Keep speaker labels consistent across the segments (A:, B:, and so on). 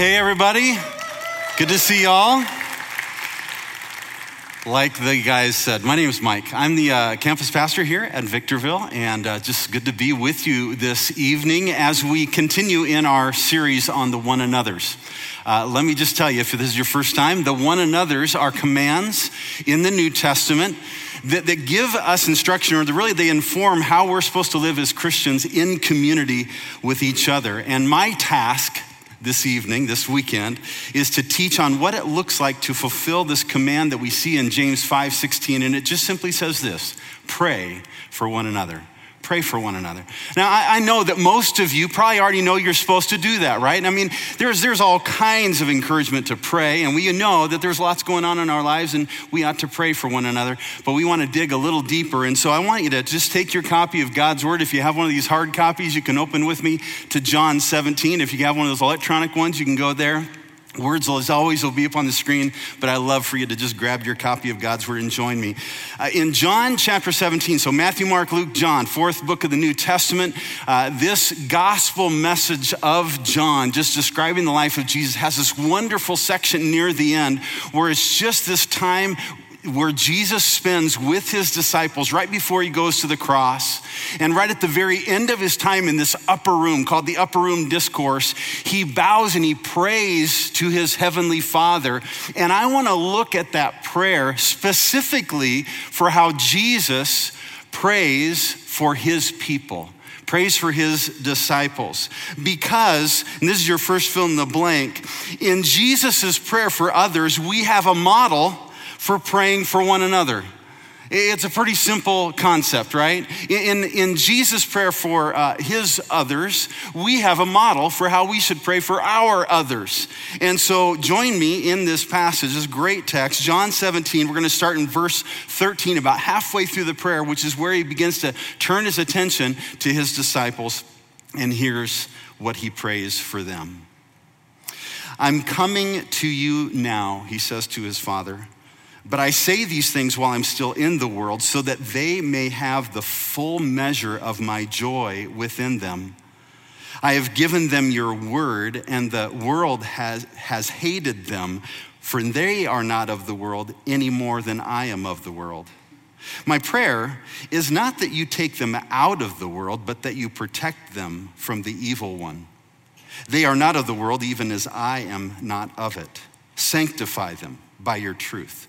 A: Hey everybody. Good to see y'all. Like the guys said, my name is Mike. I'm the uh, campus pastor here at Victorville, and uh, just good to be with you this evening as we continue in our series on the one another's. Uh, let me just tell you, if this is your first time, the one another's are commands in the New Testament that, that give us instruction, or really they inform how we're supposed to live as Christians in community with each other. And my task this evening, this weekend, is to teach on what it looks like to fulfill this command that we see in James 5:16 and it just simply says this, pray for one another pray for one another. Now, I, I, know that most of you probably already know you're supposed to do that, right? I mean, there's, there's all kinds of encouragement to pray, and we know that there's lots going on in our lives, and we ought to pray for one another, but we want to dig a little deeper. And so I want you to just take your copy of God's Word. If you have one of these hard copies, you can open with me to John 17. If you have one of those electronic ones, you can go there. Words, as always, will be up on the screen, but I love for you to just grab your copy of God's Word and join me. Uh, in John chapter 17, so Matthew, Mark, Luke, John, fourth book of the New Testament, uh, this gospel message of John, just describing the life of Jesus, has this wonderful section near the end where it's just this time where Jesus spends with his disciples right before he goes to the cross. And right at the very end of his time in this upper room called the upper room discourse, he bows and he prays to his heavenly father. And I want to look at that prayer specifically for how Jesus prays for his people prays for his disciples. Because, and this is your first fill in the blank, in Jesus' prayer for others, we have a model for praying for one another. It's a pretty simple concept, right? In, in Jesus' prayer for uh, his others, we have a model for how we should pray for our others. And so join me in this passage, this great text, John 17. We're going to start in verse 13, about halfway through the prayer, which is where he begins to turn his attention to his disciples. And here's what he prays for them I'm coming to you now, he says to his father. But I say these things while I'm still in the world, so that they may have the full measure of my joy within them. I have given them your word, and the world has, has hated them, for they are not of the world any more than I am of the world. My prayer is not that you take them out of the world, but that you protect them from the evil one. They are not of the world, even as I am not of it. Sanctify them by your truth.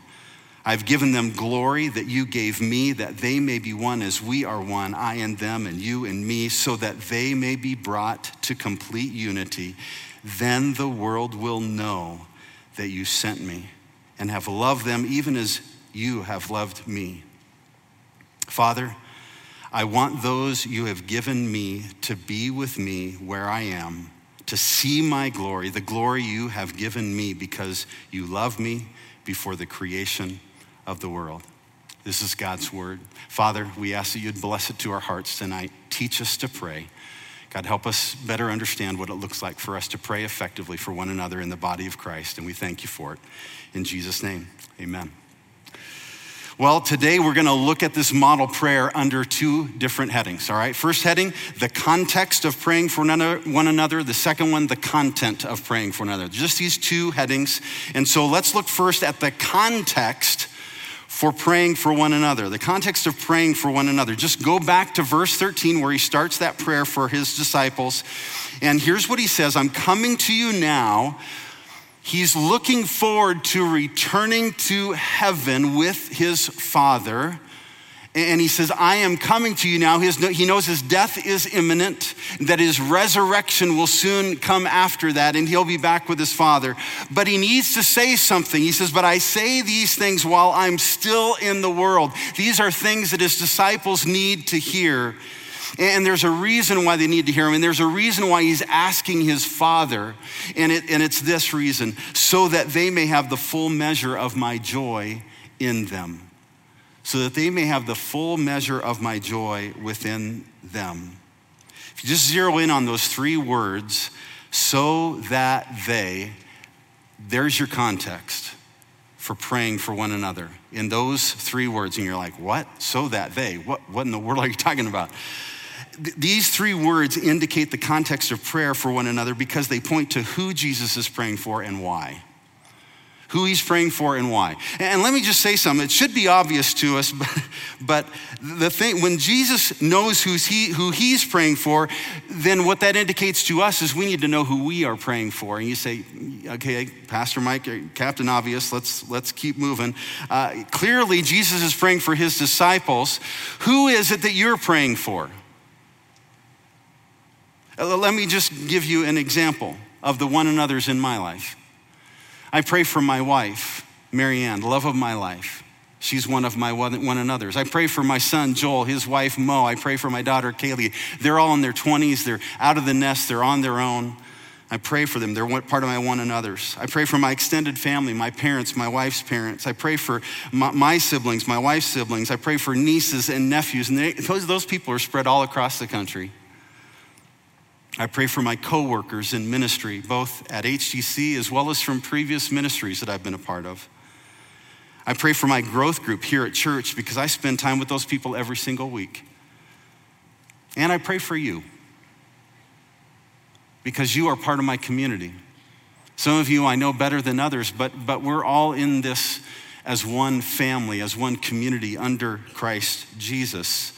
A: I've given them glory that you gave me, that they may be one as we are one, I and them, and you and me, so that they may be brought to complete unity. Then the world will know that you sent me and have loved them even as you have loved me. Father, I want those you have given me to be with me where I am, to see my glory, the glory you have given me because you love me before the creation of the world. This is God's word. Father, we ask that you'd bless it to our hearts tonight. Teach us to pray. God, help us better understand what it looks like for us to pray effectively for one another in the body of Christ, and we thank you for it. In Jesus' name, amen. Well, today we're going to look at this model prayer under two different headings, all right? First heading, the context of praying for one another. The second one, the content of praying for another. Just these two headings. And so let's look first at the context for praying for one another, the context of praying for one another. Just go back to verse 13 where he starts that prayer for his disciples. And here's what he says I'm coming to you now. He's looking forward to returning to heaven with his Father. And he says, I am coming to you now. he knows his death is imminent, that his resurrection will soon come after that, and he'll be back with his father. But he needs to say something. He says, But I say these things while I'm still in the world. These are things that his disciples need to hear. And there's a reason why they need to hear him, and there's a reason why he's asking his father. And, it, and it's this reason so that they may have the full measure of my joy in them. So that they may have the full measure of my joy within them. If you just zero in on those three words, so that they, there's your context for praying for one another in those three words. And you're like, what? So that they. What, what in the world are you talking about? These three words indicate the context of prayer for one another because they point to who Jesus is praying for and why who he's praying for and why. And let me just say something. It should be obvious to us, but, but the thing, when Jesus knows who's he, who he's praying for, then what that indicates to us is we need to know who we are praying for. And you say, okay, Pastor Mike, uh, Captain Obvious, let's, let's keep moving. Uh, clearly, Jesus is praying for his disciples. Who is it that you're praying for? Uh, let me just give you an example of the one another's in my life. I pray for my wife, Marianne, love of my life. She's one of my one, one another's. I pray for my son, Joel, his wife, Mo. I pray for my daughter, Kaylee. They're all in their 20s. They're out of the nest. They're on their own. I pray for them. They're part of my one another's. I pray for my extended family, my parents, my wife's parents. I pray for my, my siblings, my wife's siblings. I pray for nieces and nephews. And they, those, those people are spread all across the country. I pray for my coworkers in ministry, both at HGC as well as from previous ministries that I've been a part of. I pray for my growth group here at church because I spend time with those people every single week. And I pray for you because you are part of my community. Some of you I know better than others, but, but we're all in this as one family, as one community under Christ Jesus.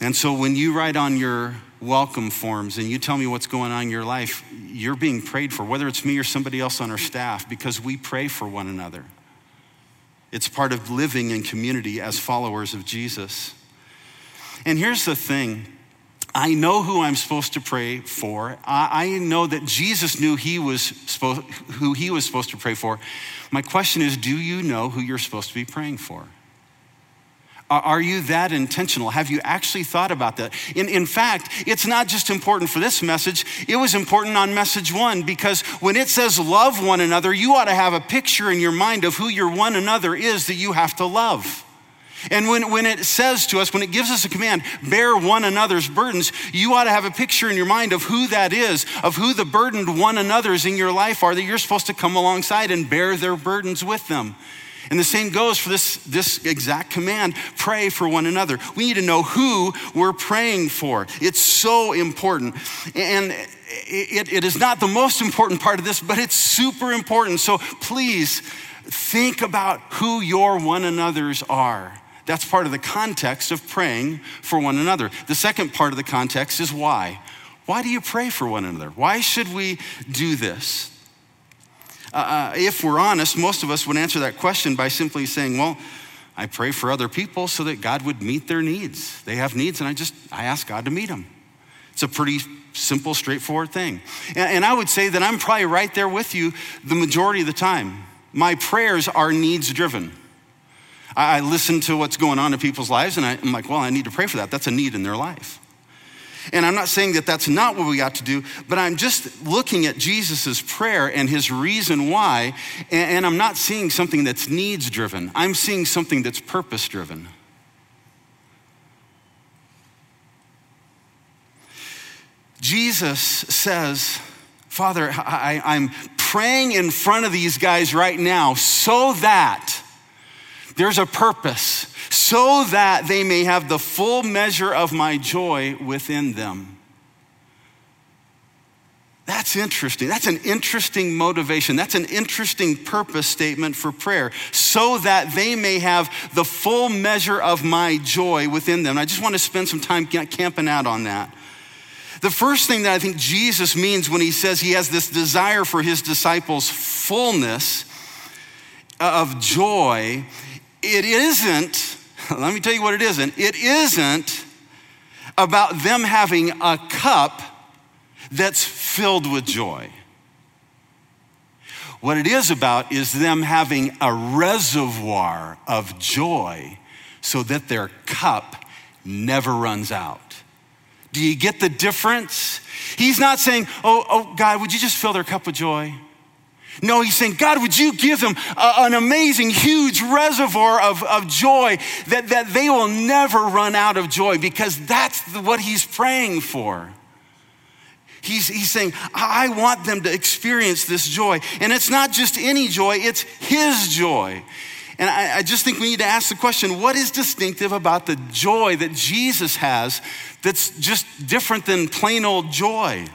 A: And so when you write on your welcome forms and you tell me what's going on in your life, you're being prayed for, whether it's me or somebody else on our staff, because we pray for one another. It's part of living in community as followers of Jesus. And here's the thing I know who I'm supposed to pray for. I, know that Jesus knew he was supposed, who he was supposed to pray for. My question is do you know who you're supposed to be praying for? Are you that intentional? Have you actually thought about that? In, in fact, it's not just important for this message, it was important on message one because when it says love one another, you ought to have a picture in your mind of who your one another is that you have to love. And when, when it says to us, when it gives us a command, bear one another's burdens, you ought to have a picture in your mind of who that is, of who the burdened one another's in your life are that you're supposed to come alongside and bear their burdens with them. And the same goes for this, this exact command pray for one another. We need to know who we're praying for. It's so important. And it, it is not the most important part of this, but it's super important. So please think about who your one another's are. That's part of the context of praying for one another. The second part of the context is why. Why do you pray for one another? Why should we do this? Uh, uh, if we're honest, most of us would answer that question by simply saying, well, I pray for other people so that God would meet their needs. They have needs, and I just, I ask God to meet them. It's a pretty simple, straightforward thing. And, and I would say that I'm probably right there with you the majority of the time. My prayers are needs driven. I, I listen to what's going on in people's lives, and I, I'm like, well, I need to pray for that. That's a need in their life. And I'm not saying that that's not what we got to do, but I'm just looking at Jesus' prayer and his reason why, and, I'm not seeing something that's needs driven. I'm seeing something that's purpose driven. Jesus says, Father, I, I'm praying in front of these guys right now so that there's a purpose so that they may have the full measure of my joy within them. That's interesting. That's an interesting motivation. That's an interesting purpose statement for prayer, so that they may have the full measure of my joy within them. I just want to spend some time camping out on that. The first thing that I think Jesus means when he says he has this desire for his disciples' fullness of joy, it isn't let me tell you what it isn't. It isn't about them having a cup that's filled with joy. What it is about is them having a reservoir of joy so that their cup never runs out. Do you get the difference? He's not saying, oh, oh, God, would you just fill their cup with joy? No, he's saying, God, would you give them a, an amazing, huge reservoir of, of joy that, that they will never run out of joy because that's what he's praying for. He's, he's saying, I want them to experience this joy. And it's not just any joy, it's his joy. And I, I, just think we need to ask the question what is distinctive about the joy that Jesus has that's just different than plain old joy?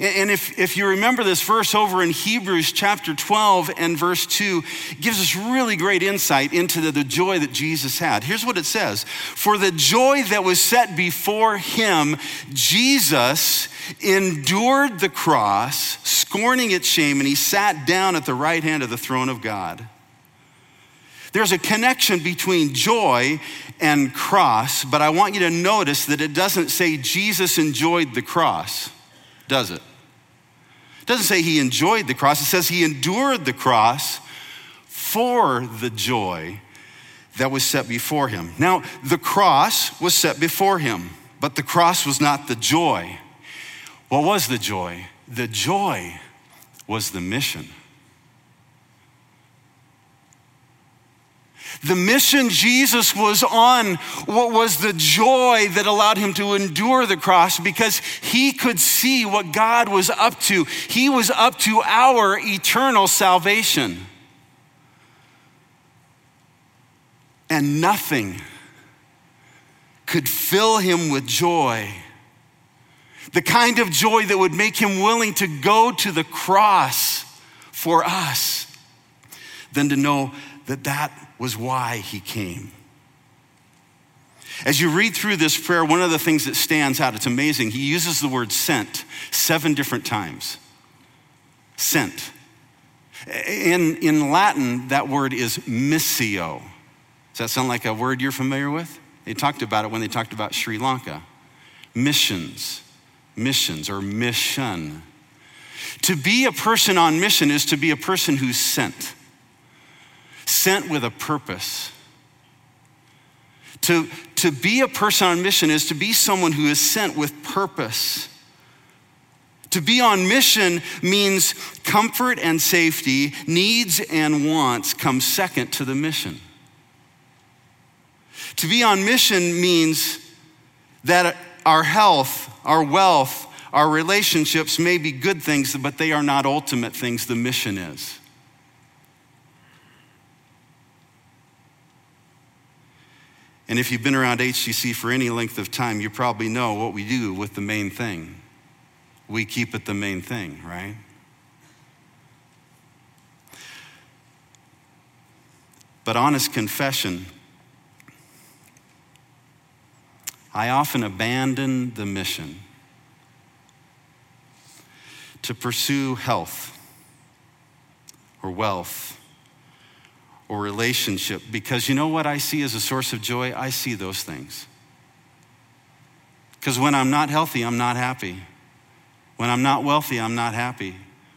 A: And if, if you remember this verse over in Hebrews chapter 12 and verse 2, gives us really great insight into the, the joy that Jesus had. Here's what it says For the joy that was set before him, Jesus endured the cross, scorning its shame, and he sat down at the right hand of the throne of God. There's a connection between joy and cross, but I want you to notice that it doesn't say Jesus enjoyed the cross does it? It doesn't say he enjoyed the cross, it says he endured the cross for the joy that was set before him. Now, the cross was set before him, but the cross was not the joy. What was the joy? The joy was the mission. The mission Jesus was on what was the joy that allowed him to endure the cross because he could see what God was up to. He was up to our eternal salvation. And nothing could fill him with joy. The kind of joy that would make him willing to go to the cross for us than to know that that was why he came. As you read through this prayer, one of the things that stands out, it's amazing, he uses the word sent seven different times. Sent. In, in Latin, that word is missio. Does that sound like a word you're familiar with? They talked about it when they talked about Sri Lanka. Missions, missions, or mission. To be a person on mission is to be a person who's sent sent with a purpose. To, to be a person on mission is to be someone who is sent with purpose. To be on mission means comfort and safety, needs and wants come second to the mission. To be on mission means that our health, our wealth, our relationships may be good things, but they are not ultimate things, the mission is. And if you've been around HCC for any length of time, you probably know what we do with the main thing. We keep it the main thing, right? But honest confession, I often abandon the mission to pursue health or wealth or relationship because you know what I see as a source of joy? I see those things. Because when I'm not healthy, I'm not happy. When I'm not wealthy, I'm not happy.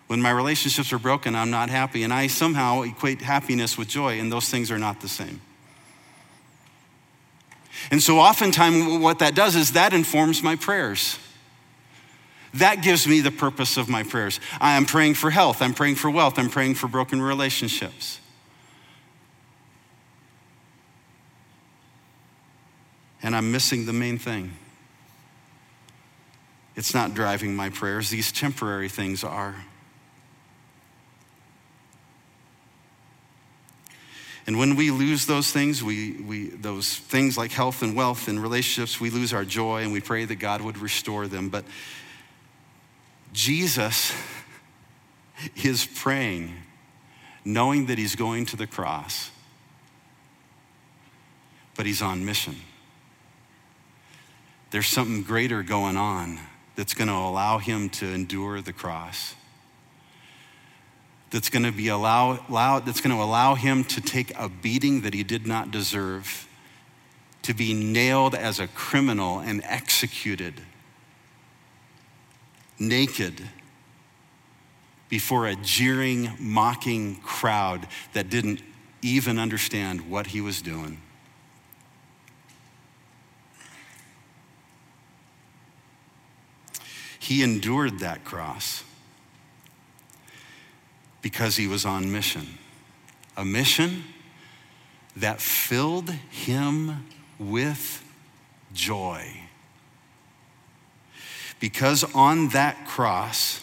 A: When my relationships are broken, I'm not happy. And I somehow equate happiness with joy, and those things are not the same. And so, oftentimes, what that does is that informs my prayers. That gives me the purpose of my prayers. I am praying for health, I'm praying for wealth, I'm praying for broken relationships. And I'm missing the main thing. It's not driving my prayers, these temporary things are. And when we lose those things, we, we, those things like health and wealth and relationships, we lose our joy and we pray that God would restore them. But Jesus is praying, knowing that he's going to the cross, but he's on mission there's something greater going on that's going to allow him to endure the cross. That's going to be allow, allow, that's going to allow him to take a beating that he did not deserve, to be nailed as a criminal and executed naked before a jeering, mocking crowd that didn't even understand what he was doing. He endured that cross because he was on mission. A mission that filled him with joy. Because on that cross,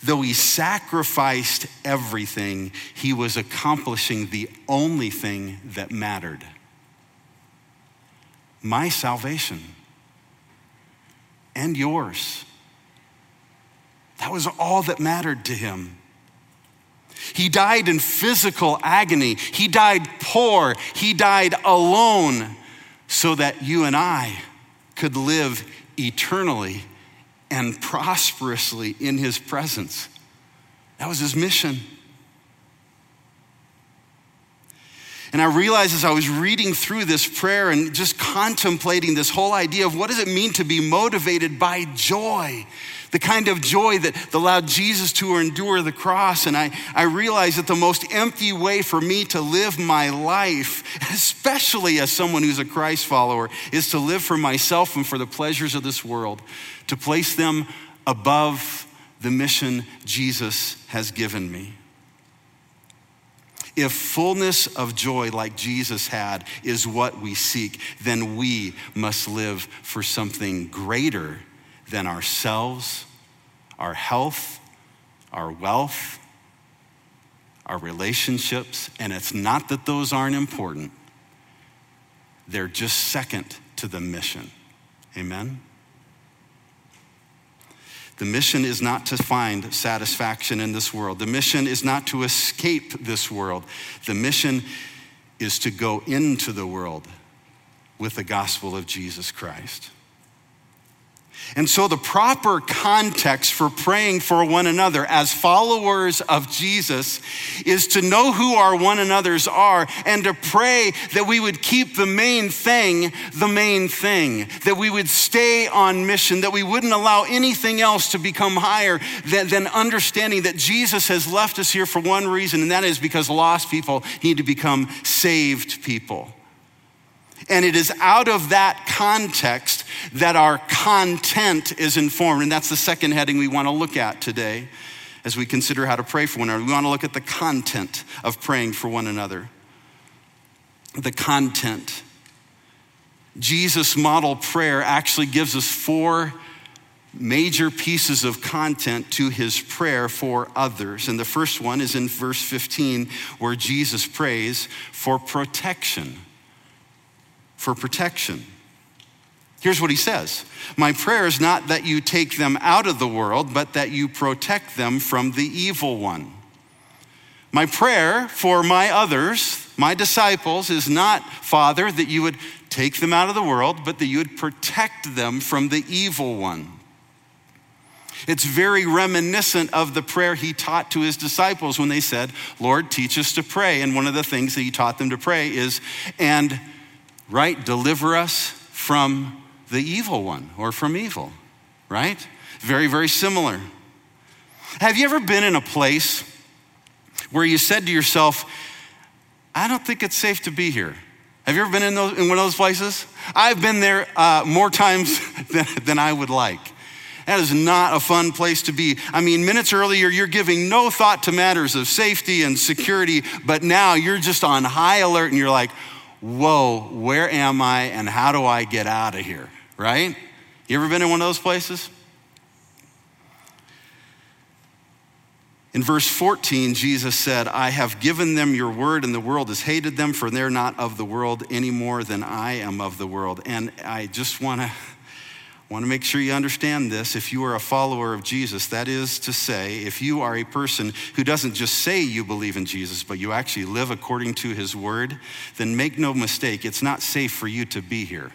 A: though he sacrificed everything, he was accomplishing the only thing that mattered my salvation and yours. That was all that mattered to him. He died in physical agony. He died poor. He died alone so that you and I could live eternally and prosperously in his presence. That was his mission. And I realized as I was reading through this prayer and just contemplating this whole idea of what does it mean to be motivated by joy? The kind of joy that allowed Jesus to endure the cross. And I, I realized that the most empty way for me to live my life, especially as someone who's a Christ follower, is to live for myself and for the pleasures of this world, to place them above the mission Jesus has given me. If fullness of joy like Jesus had is what we seek, then we must live for something greater than ourselves, our health, our wealth, our relationships. And it's not that those aren't important, they're just second to the mission. Amen? The mission is not to find satisfaction in this world. The mission is not to escape this world. The mission is to go into the world with the gospel of Jesus Christ. And so, the proper context for praying for one another as followers of Jesus is to know who our one another's are and to pray that we would keep the main thing the main thing, that we would stay on mission, that we wouldn't allow anything else to become higher than, than understanding that Jesus has left us here for one reason, and that is because lost people need to become saved people. And it is out of that context that our content is informed. And that's the second heading we want to look at today as we consider how to pray for one another. We want to look at the content of praying for one another. The content. Jesus' model prayer actually gives us four major pieces of content to his prayer for others. And the first one is in verse 15, where Jesus prays for protection for protection. Here's what he says My prayer is not that you take them out of the world, but that you protect them from the evil one. My prayer for my others, my disciples, is not, Father, that you would take them out of the world, but that you would protect them from the evil one. It's very reminiscent of the prayer he taught to his disciples when they said, Lord, teach us to pray. And one of the things that he taught them to pray is, and right? Deliver us from the evil one or from evil, right? Very, very similar. Have you ever been in a place where you said to yourself, I don't think it's safe to be here? Have you ever been in, those, in one of those places? I've been there uh, more times than, than I would like. That is not a fun place to be. I mean, minutes earlier, you're giving no thought to matters of safety and security, but now you're just on high alert and you're like, whoa, where am I and how do I get out of here? Right? You ever been in one of those places? In verse 14, Jesus said, I have given them your word, and the world has hated them, for they're not of the world any more than I am of the world. And I just want to want to make sure you understand this. If you are a follower of Jesus, that is to say, if you are a person who doesn't just say you believe in Jesus, but you actually live according to his word, then make no mistake, it's not safe for you to be here.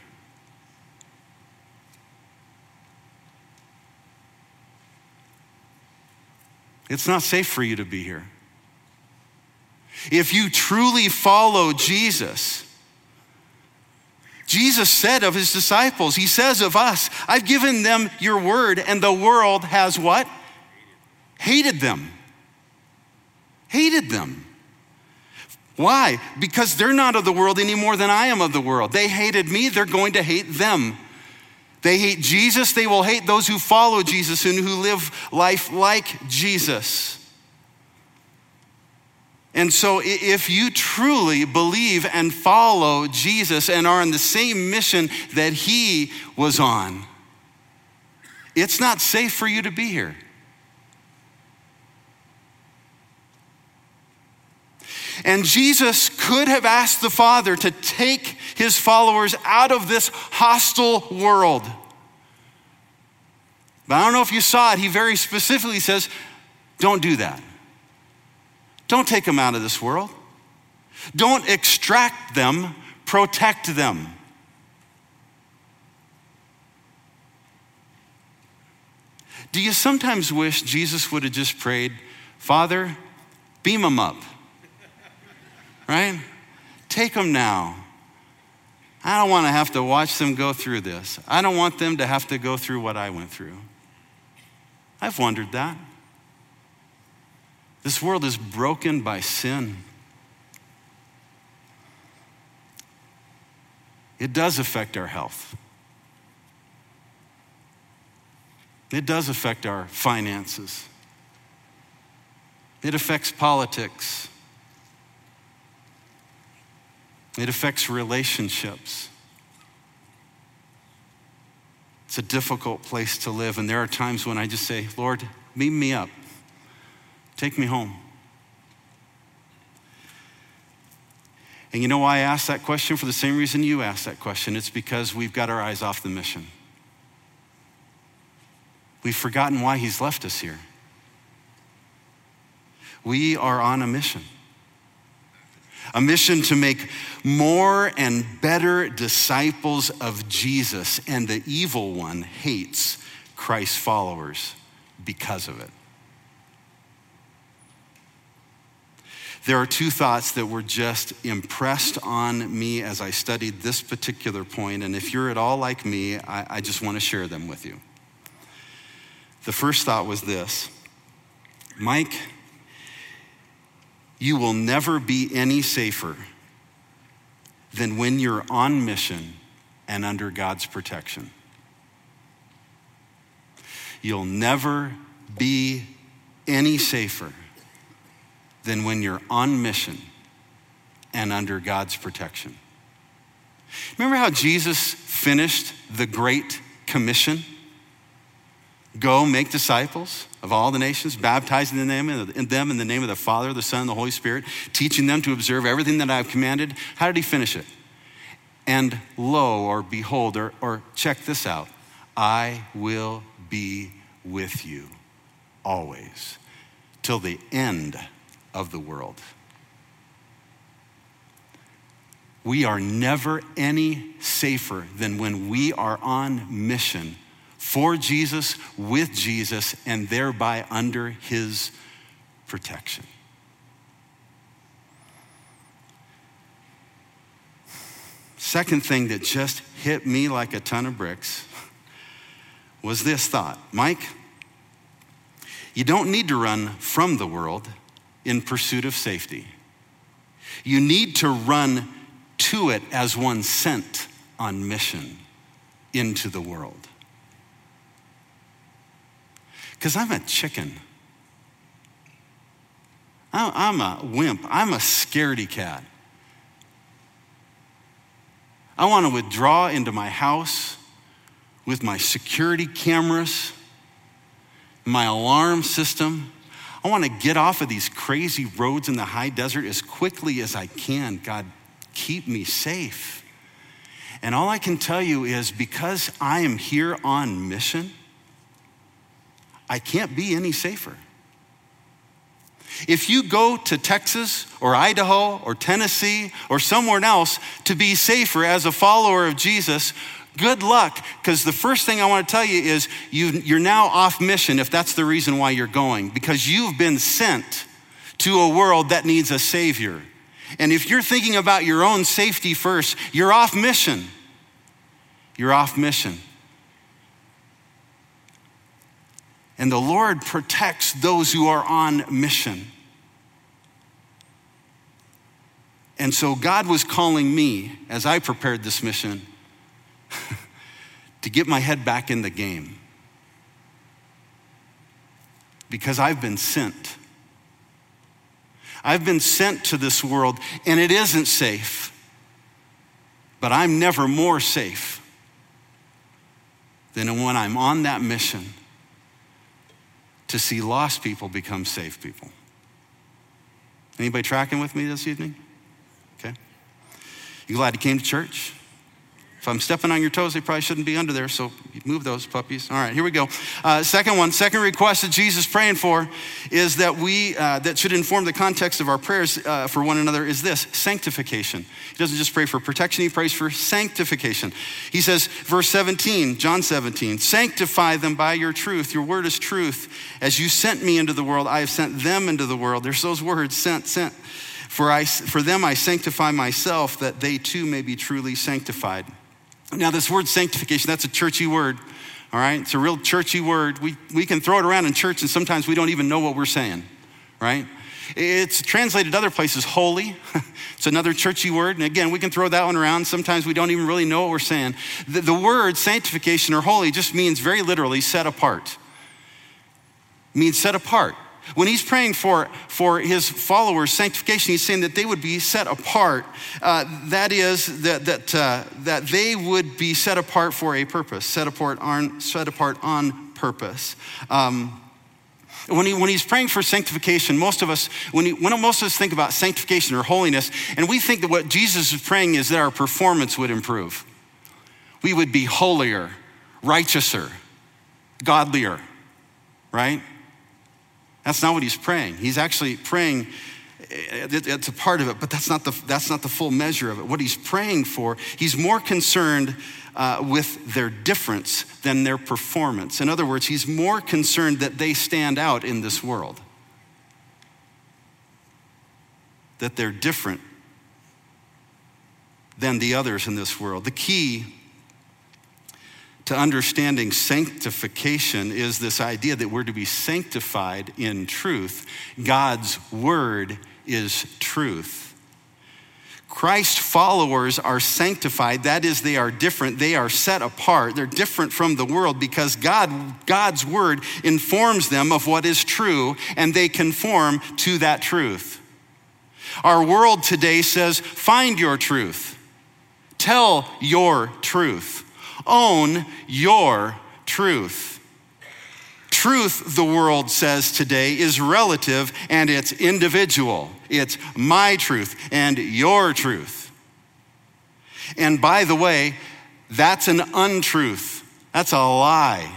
A: It's not safe for you to be here. If you truly follow Jesus, Jesus said of his disciples, he says of us, I've given them your word, and the world has what? Hated them. Hated them. Why? Because they're not of the world any more than I am of the world. They hated me, they're going to hate them. They hate Jesus, they will hate those who follow Jesus and who live life like Jesus. And so, if you truly believe and follow Jesus and are on the same mission that he was on, it's not safe for you to be here. And Jesus could have asked the Father to take his followers out of this hostile world. But I don't know if you saw it, he very specifically says, don't do that. Don't take them out of this world. Don't extract them, protect them. Do you sometimes wish Jesus would have just prayed, Father, beam them up? right? Take them now. I don't want to have to watch them go through this. I don't want them to have to go through what I went through. I've wondered that. This world is broken by sin. It does affect our health. It does affect our finances. It affects politics. It affects relationships. It's a difficult place to live. And there are times when I just say, Lord, meet me up. Take me home. And you know why I asked that question? For the same reason you asked that question. It's because we've got our eyes off the mission. We've forgotten why He's left us here. We are on a mission a mission to make more and better disciples of Jesus, and the evil one hates Christ's followers because of it. There are two thoughts that were just impressed on me as I studied this particular point, and if you're at all like me, I, I just want to share them with you. The first thought was this Mike, you will never be any safer than when you're on mission and under God's protection. You'll never be any safer than when you're on mission and under God's protection. Remember how Jesus finished the Great Commission? Go make disciples of all the nations, baptizing them in the name of the Father, the Son, and the Holy Spirit, teaching them to observe everything that I've commanded. How did he finish it? And lo, or behold, or, or check this out I will be with you always till the end of the world. We are never any safer than when we are on mission for Jesus, with Jesus, and thereby under his protection. Second thing that just hit me like a ton of bricks was this thought Mike, you don't need to run from the world in pursuit of safety. You need to run to it as one sent on mission into the world. Because I'm a chicken. I'm a wimp. I'm a scaredy cat. I want to withdraw into my house with my security cameras, my alarm system. I want to get off of these crazy roads in the high desert as quickly as I can. God, keep me safe. And all I can tell you is because I am here on mission, I can't be any safer. If you go to Texas or Idaho or Tennessee or somewhere else to be safer as a follower of Jesus, good luck. Because the first thing I want to tell you is you, are now off mission if that's the reason why you're going, because you've been sent to a world that needs a Savior. And if you're thinking about your own safety first, you're off mission. You're off mission. And the Lord protects those who are on mission. And so God was calling me as I prepared this mission to get my head back in the game. Because I've been sent. I've been sent to this world, and it isn't safe. But I'm never more safe than when I'm on that mission to see lost people become saved people. Anybody tracking with me this evening? Okay. You glad you came to church? If I'm stepping on your toes, they probably shouldn't be under there, so move those puppies. All right, here we go. Uh, second one, second request that Jesus is praying for is that we, uh, that should inform the context of our prayers uh, for one another is this sanctification. He doesn't just pray for protection, he prays for sanctification. He says, verse 17, John 17, sanctify them by your truth. Your word is truth. As you sent me into the world, I have sent them into the world. There's those words, sent, sent. For, I, for them I sanctify myself, that they too may be truly sanctified. Now, this word sanctification, that's a churchy word, all right? It's a real churchy word. We, we can throw it around in church, and sometimes we don't even know what we're saying, right? It's translated other places holy. it's another churchy word. And again, we can throw that one around. Sometimes we don't even really know what we're saying. The, the word sanctification or holy just means very literally set apart. It means set apart. When he's praying for, for his followers' sanctification, he's saying that they would be set apart. Uh, that is, that, that, uh, that they would be set apart for a purpose, set apart on, set apart on purpose. Um, when, he, when he's praying for sanctification, most of us, when, he, when most of us think about sanctification or holiness, and we think that what Jesus is praying is that our performance would improve. We would be holier, righteouser, godlier, right? That's not what he's praying. He's actually praying, it's a part of it, but that's not the, that's not the full measure of it. What he's praying for, he's more concerned uh, with their difference than their performance. In other words, he's more concerned that they stand out in this world, that they're different than the others in this world. The key to understanding sanctification is this idea that we're to be sanctified in truth. God's word is truth. Christ followers are sanctified. That is, they are different. They are set apart. They're different from the world because God, God's word informs them of what is true and they conform to that truth. Our world today says, find your truth, tell your truth own your truth. Truth, the world says today, is relative and it's individual. It's my truth and your truth. And by the way, that's an untruth, that's a lie.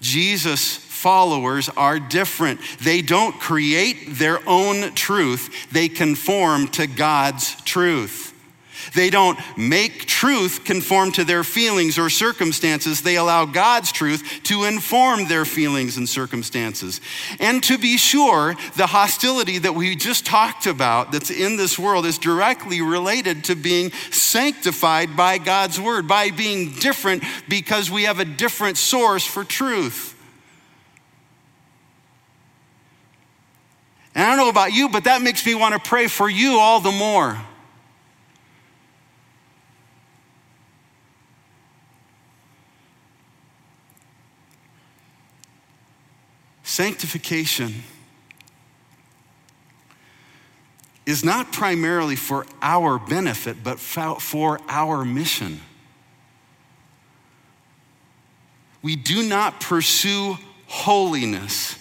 A: Jesus followers are different. They don't create their own truth, they conform to God's truth. They don't make truth conform to their feelings or circumstances. They allow God's truth to inform their feelings and circumstances. And to be sure, the hostility that we just talked about that's in this world is directly related to being sanctified by God's word, by being different because we have a different source for truth. And I don't know about you, but that makes me want to pray for you all the more. Sanctification is not primarily for our benefit, but for our mission. We do not pursue holiness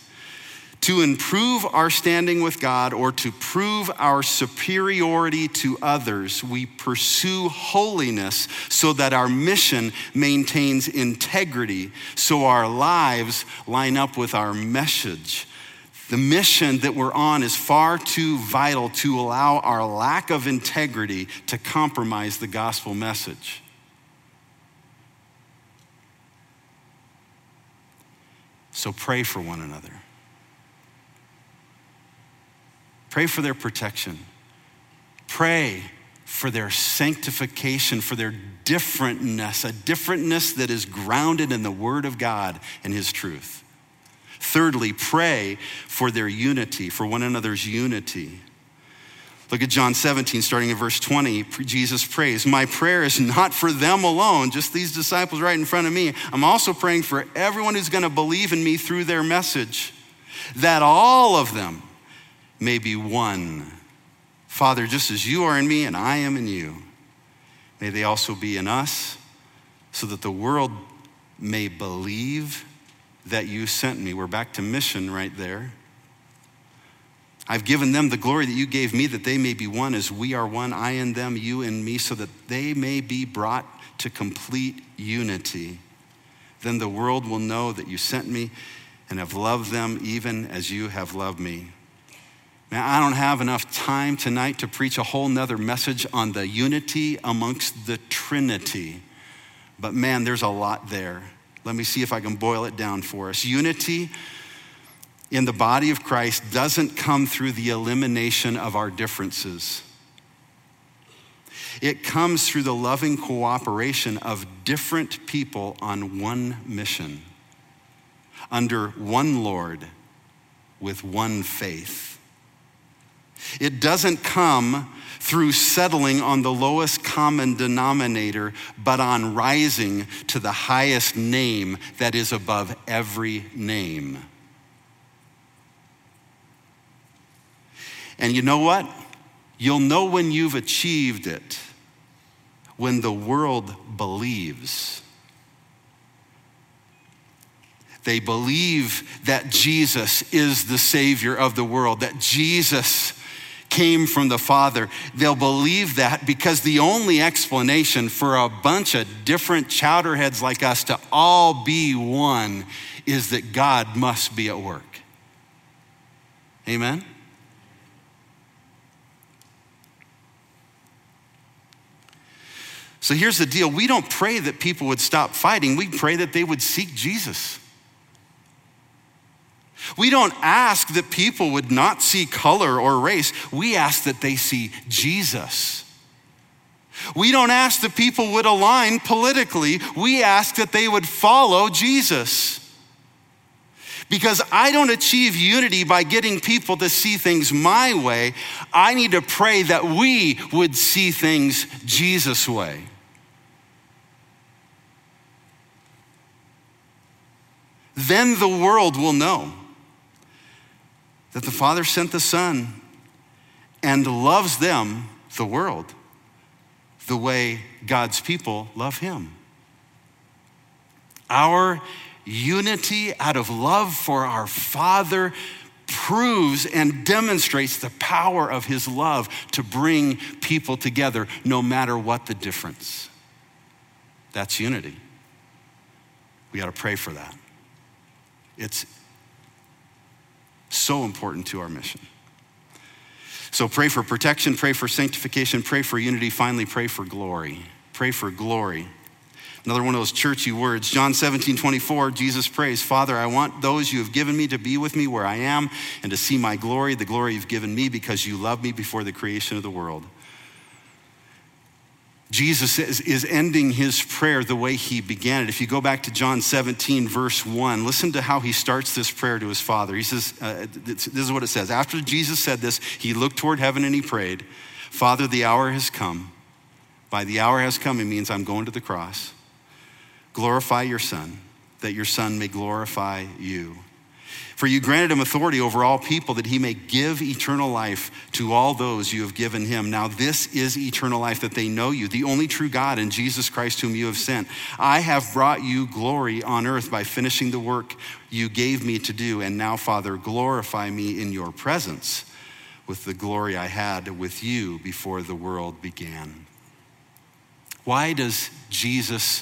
A: to improve our standing with God or to prove our superiority to others. We pursue holiness so that our mission maintains integrity, so our lives line up with our message. The mission that we're on is far too vital to allow our lack of integrity to compromise the gospel message. So pray for one another. Pray for their protection. Pray for their sanctification, for their differentness, a differentness that is grounded in the Word of God and His truth. Thirdly, pray for their unity, for one another's unity. Look at John 17, starting in verse 20. Jesus prays, My prayer is not for them alone, just these disciples right in front of me. I'm also praying for everyone who's going to believe in me through their message, that all of them may be one. Father, just as you are in me and I am in you, may they also be in us, so that the world may believe that you sent me. We're back to mission right there. I've given them the glory that you gave me, that they may be one as we are one, I and them, you and me, so that they may be brought to complete unity. Then the world will know that you sent me and have loved them even as you have loved me. Now, I don't have enough time tonight to preach a whole nother message on the unity amongst the Trinity. But man, there's a lot there. Let me see if I can boil it down for us. Unity in the body of Christ doesn't come through the elimination of our differences. It comes through the loving cooperation of different people on one mission, under one Lord, with one faith. It doesn't come through settling on the lowest common denominator, but on rising to the highest name that is above every name. And you know what? You'll know when you've achieved it when the world believes. They believe that Jesus is the Savior of the world, that Jesus came from the Father. They'll believe that because the only explanation for a bunch of different chowderheads like us to all be one is that God must be at work. Amen? So here's the deal we don't pray that people would stop fighting, we pray that they would seek Jesus. We don't ask that people would not see color or race. We ask that they see Jesus. We don't ask that people would align politically. We ask that they would follow Jesus. Because I don't achieve unity by getting people to see things my way. I need to pray that we would see things Jesus' way. Then the world will know that the Father sent the Son and loves them, the world, the way God's people love Him. Our unity out of love for our Father proves and demonstrates the power of His love to bring people together no matter what the difference. That's unity. We got to pray for that. It's so important to our mission. So pray for protection, pray for sanctification, pray for unity, finally, pray for glory. Pray for glory. Another one of those churchy words. John 17, 24, Jesus prays, Father, I want those you have given me to be with me where I am and to see my glory, the glory you've given me because you loved me before the creation of the world. Jesus is, is, ending his prayer the way he began it. If you go back to John 17, verse 1, listen to how he starts this prayer to his father. He says, uh, This is what it says. After Jesus said this, he looked toward heaven and he prayed, Father, the hour has come. By the hour has come, it means I'm going to the cross. Glorify your Son, that your Son may glorify you. For you granted him authority over all people that he may give eternal life to all those you have given him. Now, this is eternal life that they know you, the only true God, and Jesus Christ, whom you have sent. I have brought you glory on earth by finishing the work you gave me to do. And now, Father, glorify me in your presence with the glory I had with you before the world began. Why does Jesus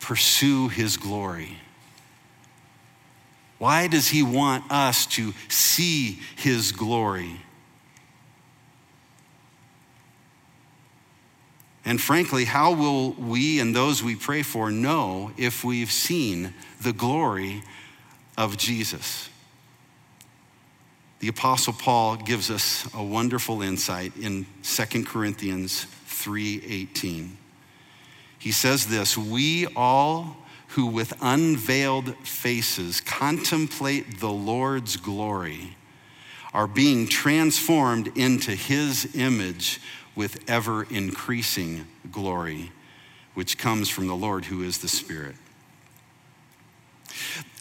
A: pursue his glory? Why does he want us to see his glory? And frankly, how will we and those we pray for know if we've seen the glory of Jesus? The apostle Paul gives us a wonderful insight in 2 Corinthians 3:18. He says this, "We all who with unveiled faces contemplate the Lord's glory are being transformed into his image with ever increasing glory, which comes from the Lord who is the Spirit.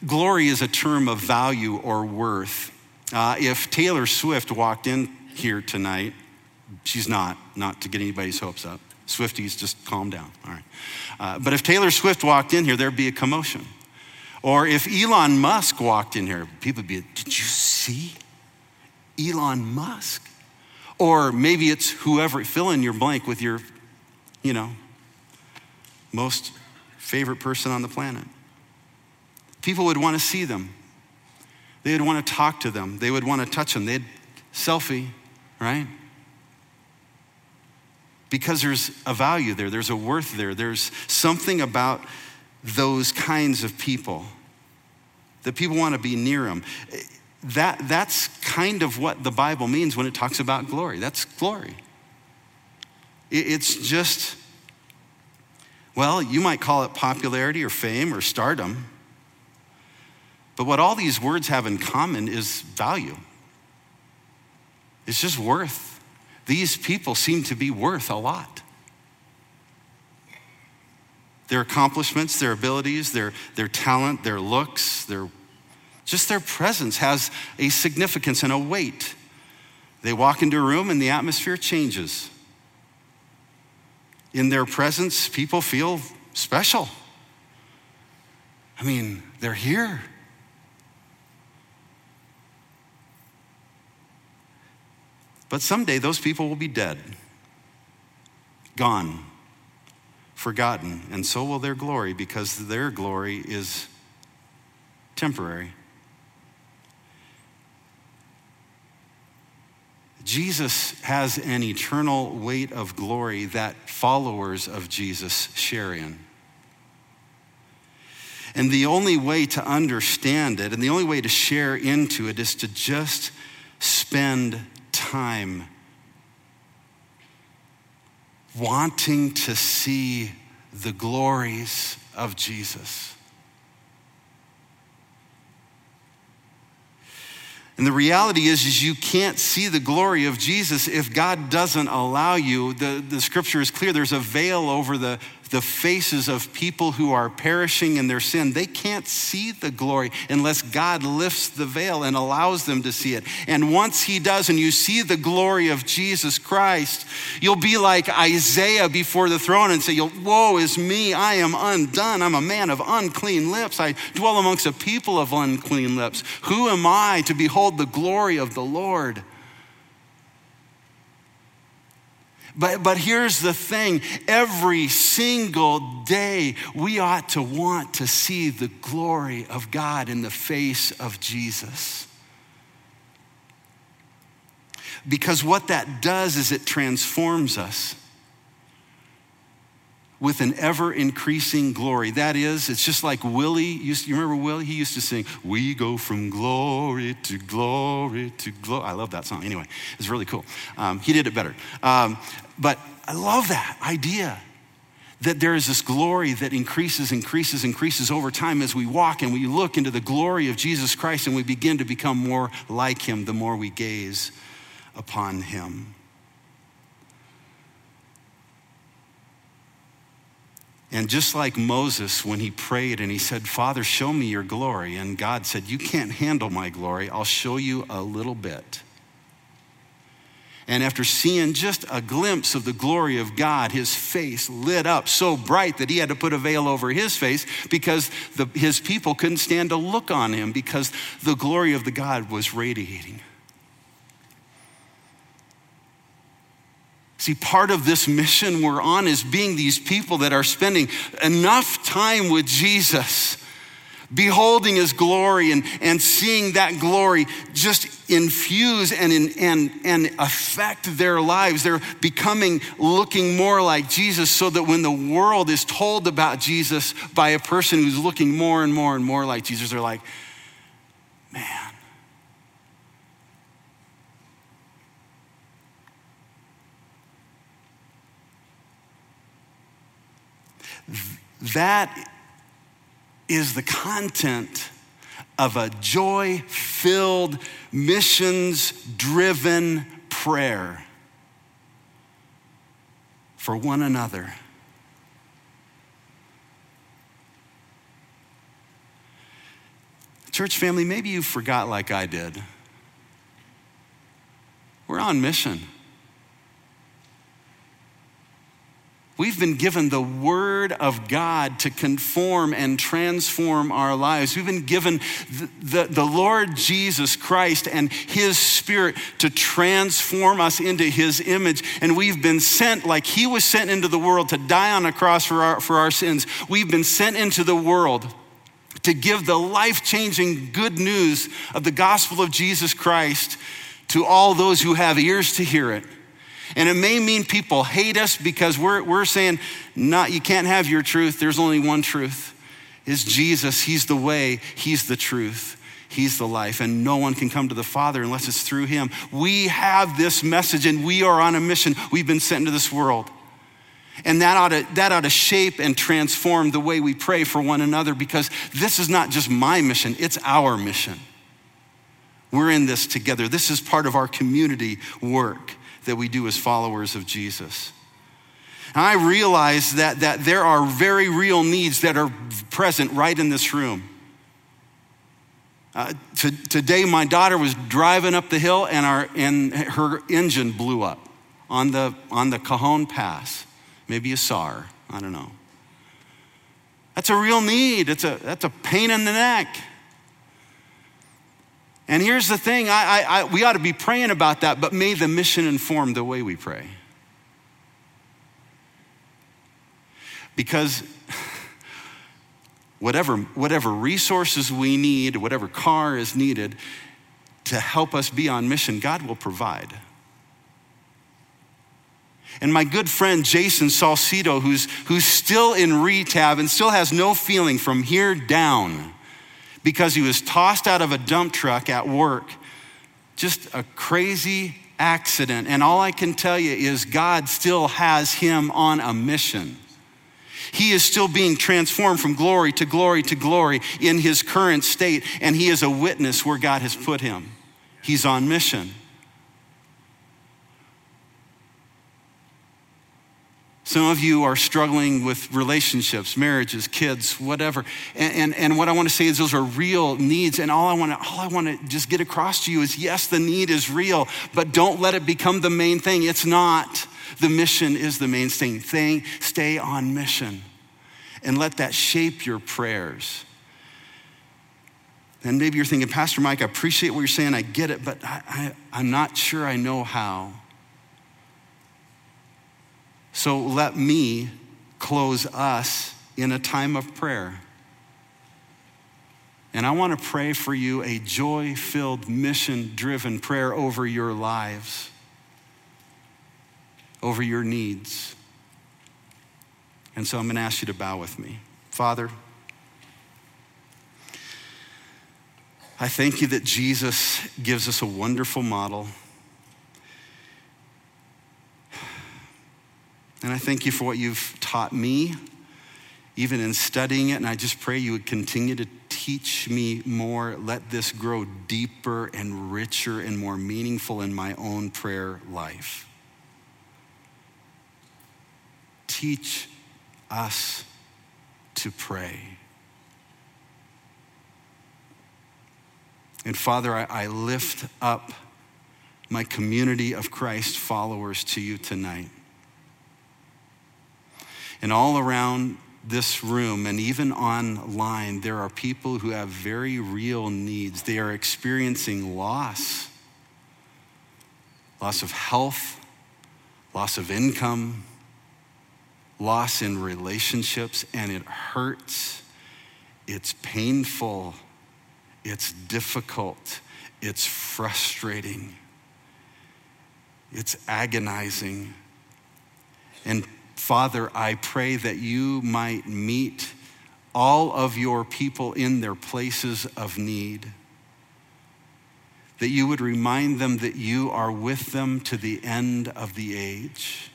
A: Glory is a term of value or worth. Uh, if Taylor Swift walked in here tonight, she's not, not to get anybody's hopes up. Swifties, just calm down. All right. Uh, but if Taylor Swift walked in here, there'd be a commotion. Or if Elon Musk walked in here, people would be, did you see Elon Musk? Or maybe it's whoever, fill in your blank with your, you know, most favorite person on the planet. People would want to see them. They would want to talk to them. They would want to touch them. They'd selfie, right? Because there's a value there, there's a worth there, there's something about those kinds of people that people want to be near them. That, that's kind of what the Bible means when it talks about glory. That's glory. It's just, well, you might call it popularity or fame or stardom. But what all these words have in common is value. It's just worth. These people seem to be worth a lot. Their accomplishments, their abilities, their, their talent, their looks, their, just their presence has a significance and a weight. They walk into a room and the atmosphere changes. In their presence, people feel special. I mean, they're here. But someday those people will be dead, gone, forgotten, and so will their glory because their glory is temporary. Jesus has an eternal weight of glory that followers of Jesus share in. And the only way to understand it and the only way to share into it is to just spend time wanting to see the glories of Jesus. And the reality is, is you can't see the glory of Jesus if God doesn't allow you. The, the scripture is clear. There's a veil over the, the faces of people who are perishing in their sin. They can't see the glory unless God lifts the veil and allows them to see it. And once He does, and you see the glory of Jesus Christ, you'll be like Isaiah before the throne and say, Woe is me, I am undone. I'm a man of unclean lips. I dwell amongst a people of unclean lips. Who am I to behold the glory of the Lord? But, but here's the thing every single day, we ought to want to see the glory of God in the face of Jesus. Because what that does is it transforms us with an ever increasing glory. That is, it's just like Willie used. You remember Willie? He used to sing, "We go from glory to glory to glory." I love that song. Anyway, it's really cool. Um, he did it better, um, but I love that idea that there is this glory that increases, increases, increases over time as we walk and we look into the glory of Jesus Christ and we begin to become more like Him the more we gaze upon Him. And just like Moses, when he prayed and he said, Father, show me your glory, and God said, You can't handle my glory, I'll show you a little bit. And after seeing just a glimpse of the glory of God, his face lit up so bright that he had to put a veil over his face because the, his people couldn't stand to look on him because the glory of the God was radiating. See, part of this mission we're on is being these people that are spending enough time with Jesus, beholding his glory and, and seeing that glory just infuse and, and, and affect their lives. They're becoming, looking more like Jesus so that when the world is told about Jesus by a person who's looking more and more and more like Jesus, they're like, man That is the content of a joy filled, missions driven prayer for one another. Church family, maybe you forgot like I did. We're on mission. We've been given the Word of God to conform and transform our lives. We've been given the, the, the, Lord Jesus Christ and His Spirit to transform us into His image. And we've been sent, like He was sent into the world to die on a cross for our, for our sins. We've been sent into the world to give the life changing good news of the gospel of Jesus Christ to all those who have ears to hear it. And it may mean people hate us because we're, we're saying, not, you can't have your truth. There's only one truth. Is Jesus. He's the way, He's the truth. He's the life, and no one can come to the Father unless it's through Him. We have this message, and we are on a mission. We've been sent into this world. And that ought, to, that ought to shape and transform the way we pray for one another because this is not just my mission, it's our mission. We're in this together. This is part of our community work that we do as followers of Jesus. And I realize that, that there are very real needs that are present right in this room. Uh, to, today, my daughter was driving up the hill and, our, and her engine blew up on the, on the Cajon Pass. Maybe saw her, I don't know. That's a real need, it's a, that's a pain in the neck. And here's the thing I, I, I, we ought to be praying about that, but may the mission inform the way we pray. Because whatever, whatever resources we need, whatever car is needed to help us be on mission, God will provide. And my good friend Jason Salcido, who's, who's still in rehab and still has no feeling from here down, because he was tossed out of a dump truck at work. Just a crazy accident. And all I can tell you is God still has him on a mission. He is still being transformed from glory to glory to glory in his current state, and he is a witness where God has put him. He's on mission. Some of you are struggling with relationships, marriages, kids, whatever. And, and, and, what I want to say is those are real needs. And all I want to all I want to just get across to you is yes, the need is real, but don't let it become the main thing. It's not. The mission is the main thing. thing stay on mission and let that shape your prayers. And maybe you're thinking, Pastor Mike, I appreciate what you're saying, I get it, but I, I, I'm not sure I know how. So let me close us in a time of prayer. And I want to pray for you a joy filled, mission driven prayer over your lives, over your needs. And so I'm going to ask you to bow with me. Father, I thank you that Jesus gives us a wonderful model. And I thank you for what you've taught me, even in studying it. And I just pray you would continue to teach me more. Let this grow deeper and richer and more meaningful in my own prayer life. Teach us to pray. And Father, I, I lift up my community of Christ followers to you tonight. And all around this room and even online, there are people who have very real needs. They are experiencing loss loss of health, loss of income, loss in relationships, and it hurts. It's painful. It's difficult. It's frustrating. It's agonizing. And Father, I pray that you might meet all of your people in their places of need. That you would remind them that you are with them to the end of the age.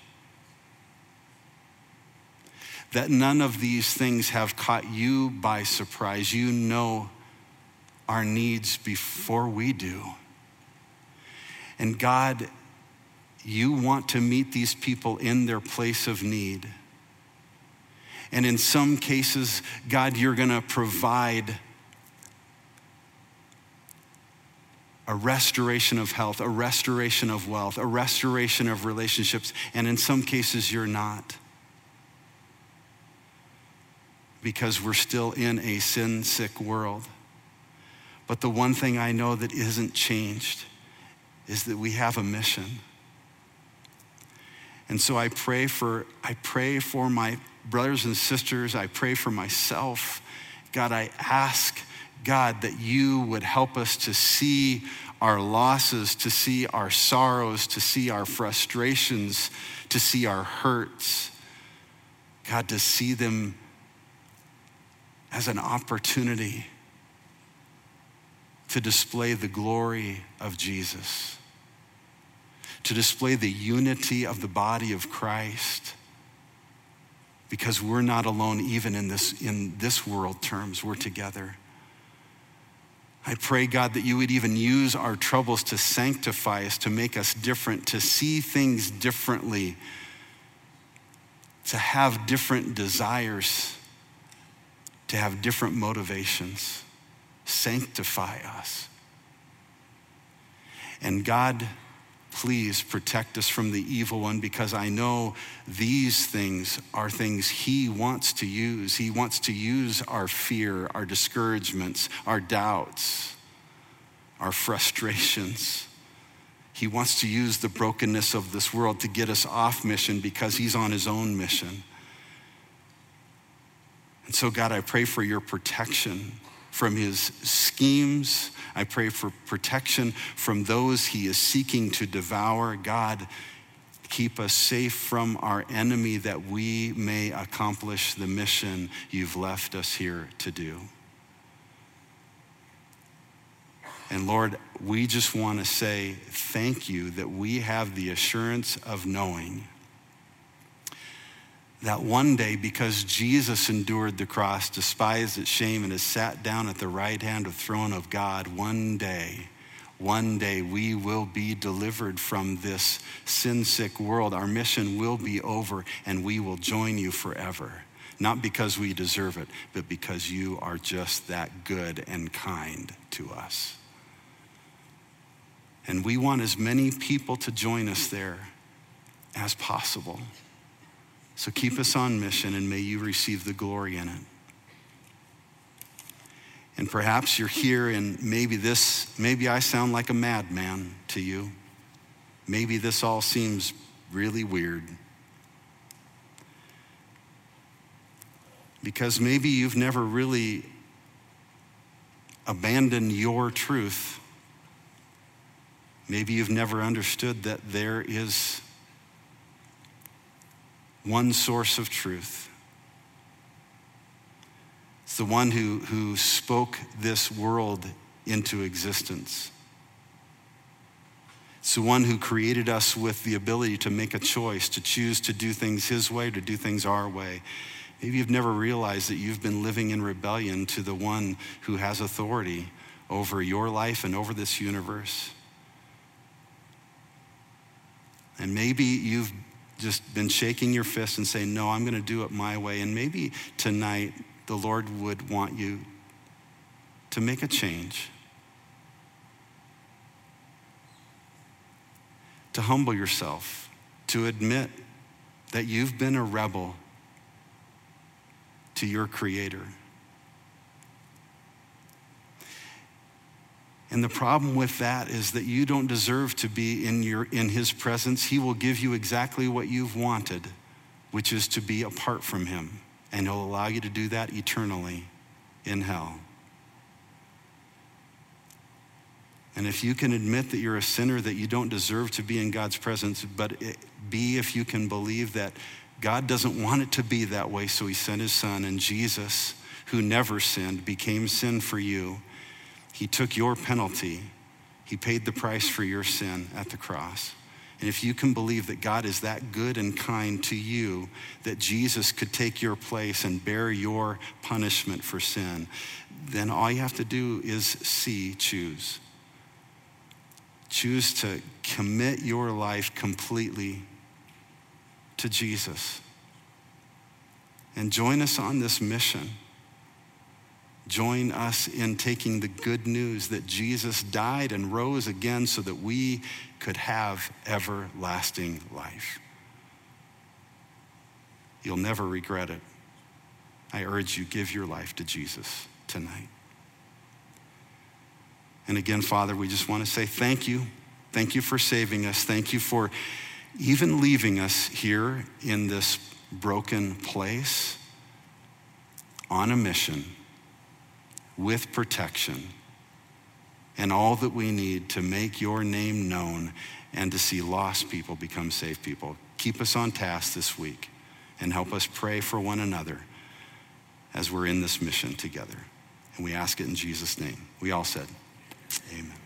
A: That none of these things have caught you by surprise. You know our needs before we do. And God, you want to meet these people in their place of need. And in some cases, God, you're going to provide a restoration of health, a restoration of wealth, a restoration of relationships. And in some cases, you're not. Because we're still in a sin sick world. But the one thing I know that isn't changed is that we have a mission. And so I pray for I pray for my brothers and sisters, I pray for myself. God, I ask God that you would help us to see our losses, to see our sorrows, to see our frustrations, to see our hurts. God, to see them as an opportunity to display the glory of Jesus, to display the unity of the body of Christ. Because we're not alone, even in this, in this world terms, we're together. I pray, God, that you would even use our troubles to sanctify us, to make us different, to see things differently, to have different desires, to have different motivations sanctify us. And God, please protect us from the evil one because I know these things are things He wants to use. He wants to use our fear, our discouragements, our doubts, our frustrations. He wants to use the brokenness of this world to get us off mission because He's on His own mission. And so, God, I pray for your protection from his schemes. I pray for protection from those he is seeking to devour. God, keep us safe from our enemy that we may accomplish the mission you've left us here to do. And Lord, we just want to say thank you that we have the assurance of knowing that one day, because Jesus endured the cross, despised its shame, and has sat down at the right hand of throne of God, one day, one day we will be delivered from this sin sick world. Our mission will be over, and we will join you forever. Not because we deserve it, but because you are just that good and kind to us. And we want as many people to join us there as possible. So keep us on mission and may you receive the glory in it. And perhaps you're here and maybe this, maybe I sound like a madman to you. Maybe this all seems really weird. Because maybe you've never really abandoned your truth. Maybe you've never understood that there is one source of truth. It's the one who, who spoke this world into existence. It's the one who created us with the ability to make a choice, to choose to do things His way, to do things our way. Maybe you've never realized that you've been living in rebellion to the one who has authority over your life and over this universe. And maybe you've just been shaking your fist and saying, No, I'm going to do it my way. And maybe tonight the Lord would want you to make a change, to humble yourself, to admit that you've been a rebel to your Creator. And the problem with that is that you don't deserve to be in, your, in his presence. He will give you exactly what you've wanted, which is to be apart from him. And he'll allow you to do that eternally in hell. And if you can admit that you're a sinner, that you don't deserve to be in God's presence, but it, B, if you can believe that God doesn't want it to be that way, so he sent his son, and Jesus, who never sinned, became sin for you he took your penalty. He paid the price for your sin at the cross. And if you can believe that God is that good and kind to you, that Jesus could take your place and bear your punishment for sin, then all you have to do is see, choose. Choose to commit your life completely to Jesus. And join us on this mission. Join us in taking the good news that Jesus died and rose again so that we could have everlasting life. You'll never regret it. I urge you, give your life to Jesus tonight. And again, Father, we just want to say thank you. Thank you for saving us. Thank you for even leaving us here in this broken place on a mission with protection and all that we need to make your name known and to see lost people become saved people. Keep us on task this week and help us pray for one another as we're in this mission together. And we ask it in Jesus' name. We all said, Amen.